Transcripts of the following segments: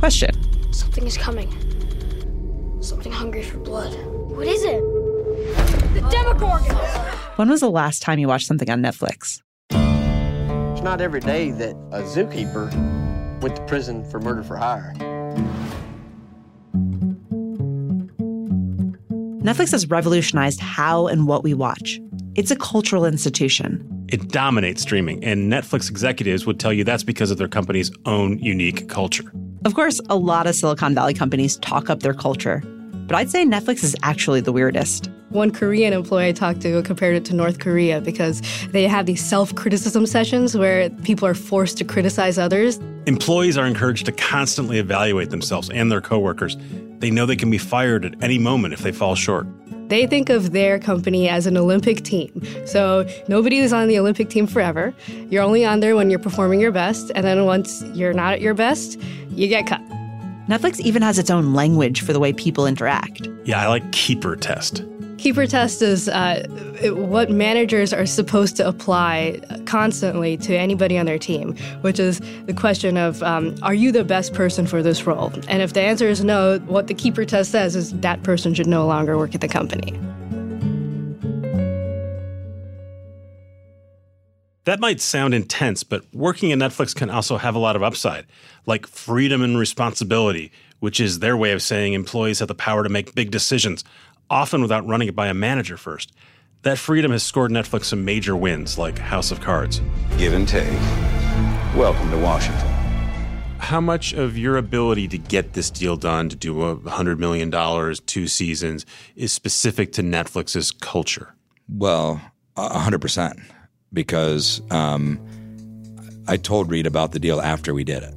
Question Something is coming. Something hungry for blood. What is it? The Demogorgon! When was the last time you watched something on Netflix? It's not every day that a zookeeper went to prison for murder for hire. Netflix has revolutionized how and what we watch. It's a cultural institution. It dominates streaming, and Netflix executives would tell you that's because of their company's own unique culture. Of course, a lot of Silicon Valley companies talk up their culture, but I'd say Netflix is actually the weirdest. One Korean employee I talked to compared it to North Korea because they have these self criticism sessions where people are forced to criticize others. Employees are encouraged to constantly evaluate themselves and their coworkers. They know they can be fired at any moment if they fall short. They think of their company as an Olympic team. So nobody is on the Olympic team forever. You're only on there when you're performing your best, and then once you're not at your best, you get cut. Netflix even has its own language for the way people interact. Yeah, I like keeper test. Keeper test is uh, what managers are supposed to apply constantly to anybody on their team, which is the question of um, Are you the best person for this role? And if the answer is no, what the keeper test says is that person should no longer work at the company. That might sound intense, but working at Netflix can also have a lot of upside, like freedom and responsibility, which is their way of saying employees have the power to make big decisions often without running it by a manager first. That freedom has scored Netflix some major wins, like House of Cards. Give and take. Welcome to Washington. How much of your ability to get this deal done, to do a $100 million, two seasons, is specific to Netflix's culture? Well, 100%. Because um, I told Reed about the deal after we did it.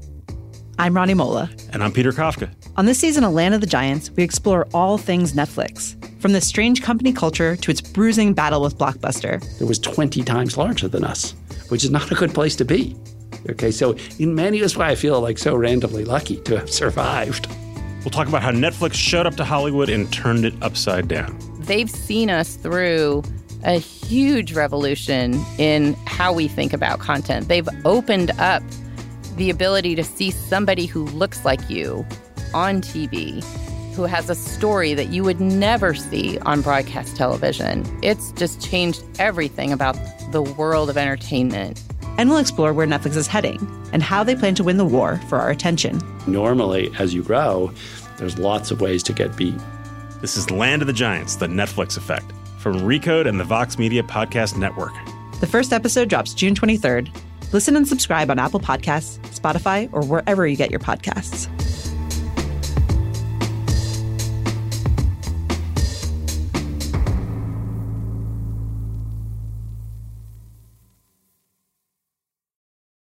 I'm Rani Molla. And I'm Peter Kafka. On this season of Land of the Giants, we explore all things Netflix, from the strange company culture to its bruising battle with Blockbuster. It was 20 times larger than us, which is not a good place to be. Okay, so in many ways, why I feel like so randomly lucky to have survived. We'll talk about how Netflix showed up to Hollywood and turned it upside down. They've seen us through a huge revolution in how we think about content. They've opened up the ability to see somebody who looks like you on TV, who has a story that you would never see on broadcast television. It's just changed everything about the world of entertainment. And we'll explore where Netflix is heading and how they plan to win the war for our attention. Normally, as you grow, there's lots of ways to get beat. This is Land of the Giants, the Netflix effect, from Recode and the Vox Media Podcast Network. The first episode drops June 23rd. Listen and subscribe on Apple Podcasts, Spotify, or wherever you get your podcasts.